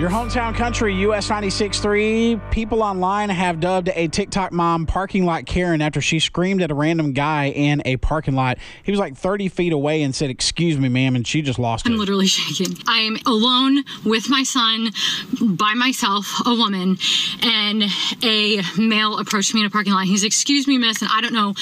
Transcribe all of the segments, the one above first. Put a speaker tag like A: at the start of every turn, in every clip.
A: Your hometown country, US 96.3. People online have dubbed a TikTok mom parking lot Karen after she screamed at a random guy in a parking lot. He was like 30 feet away and said, Excuse me, ma'am, and she just lost
B: I'm
A: it.
B: literally shaking. I am alone with my son, by myself, a woman, and a male approached me in a parking lot. He's, excuse me, miss, and I don't know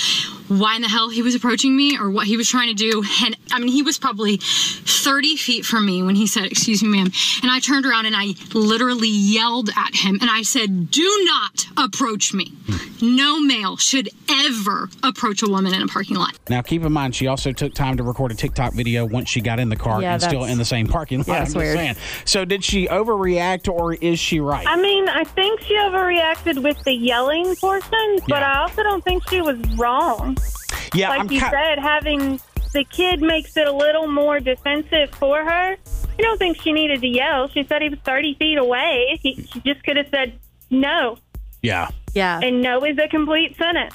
B: why in the hell he was approaching me or what he was trying to do. And I mean, he was probably 30 feet from me when he said, excuse me, ma'am. And I turned around and I literally yelled at him and I said, do not approach me. No male should ever approach a woman in a parking lot.
A: Now, keep in mind, she also took time to record a TikTok video once she got in the car
C: Yeah,
A: and still in the same parking lot.
C: Yeah,
A: I'm
C: that's weird.
A: saying. So, did she overreact or is she right?
D: I mean, I think she overreacted with the yelling portion, but
A: Yeah.
D: I also don't think she was wrong.
A: Yeah,
D: Like
A: I'm
D: you
A: ki-
D: said, having the kid makes it a little more defensive for her. I don't think she needed to yell. She said he was 30 feet away. He, she just could have said no,
A: Yeah.
C: Yeah.
D: and no is a complete sentence.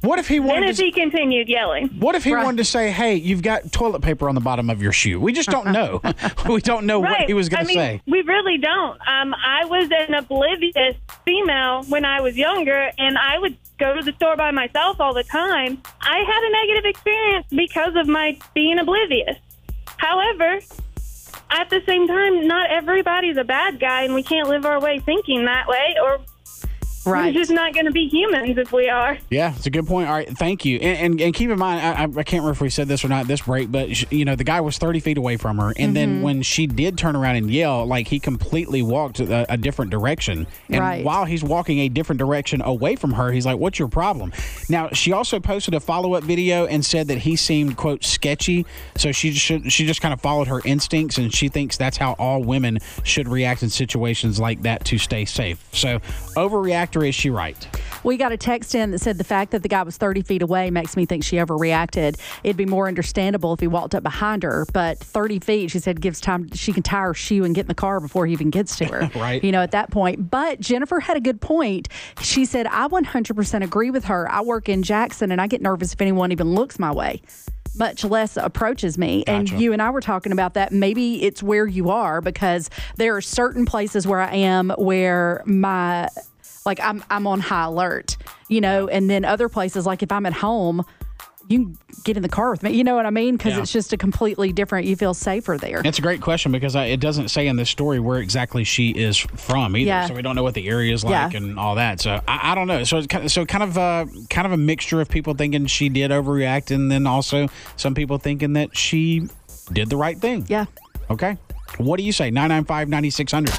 A: What if he
D: Then
A: wanted
D: if
A: to?
D: he continued yelling.
A: What if he
C: Right.
A: wanted to say, "Hey, you've got toilet paper on the bottom of your shoe"? We just don't know. we don't know
D: Right.
A: what he was going
D: I
A: to say.
D: We really don't. Um, I was an oblivious female when I was younger, and I would go to the store by myself all the time. I had a negative experience because of my being oblivious. However, at the same time, not everybody's a bad guy, and we can't live our way thinking that way, or
C: right.
D: we're just not going to be humans if we are.
A: Yeah, it's a good point. All right, thank you. And and, and keep in mind, I, I can't remember if we said this or not this break, but sh- you know, the guy was thirty feet away from her, and
C: Mm-hmm.
A: then when she did turn around and yell, like he completely walked a, a different direction. And
C: Right.
A: while he's walking a different direction away from her, he's like, "What's your problem?" Now, she also posted a follow up video and said that he seemed quote sketchy. So she just she just kind of followed her instincts, and she thinks that's how all women should react in situations like that to stay safe. So, overreact or is she right?
C: We got a text in that said the fact that the guy was 30 feet away makes me think she overreacted. It'd be more understandable if he walked up behind her, but 30 feet, she said, gives time she can tie her shoe and get in the car before he even gets to her.
A: Right.
C: You know, at that point. But Jennifer had a good point. She said, I 100% agree with her. I work in Jackson and I get nervous if anyone even looks my way. Much less approaches me. And you and I were talking about that. Maybe it's where you are because there are certain places where I am where my like I'm I'm on high alert, you know, and then other places like if I'm at home, you can get in the car with me. You know what I mean? Because
A: Yeah.
C: it's just a completely different. You feel safer there.
A: It's a great question because I, it doesn't say in this story where exactly she is from either,
C: Yeah.
A: so we don't know what the area is like
C: Yeah.
A: and all that. So I, I don't know. So it's kind of, so kind of uh, kind of a mixture of people thinking she did overreact, and then also some people thinking that she did the right thing.
C: Yeah.
A: Okay. What do you say? 995 9600.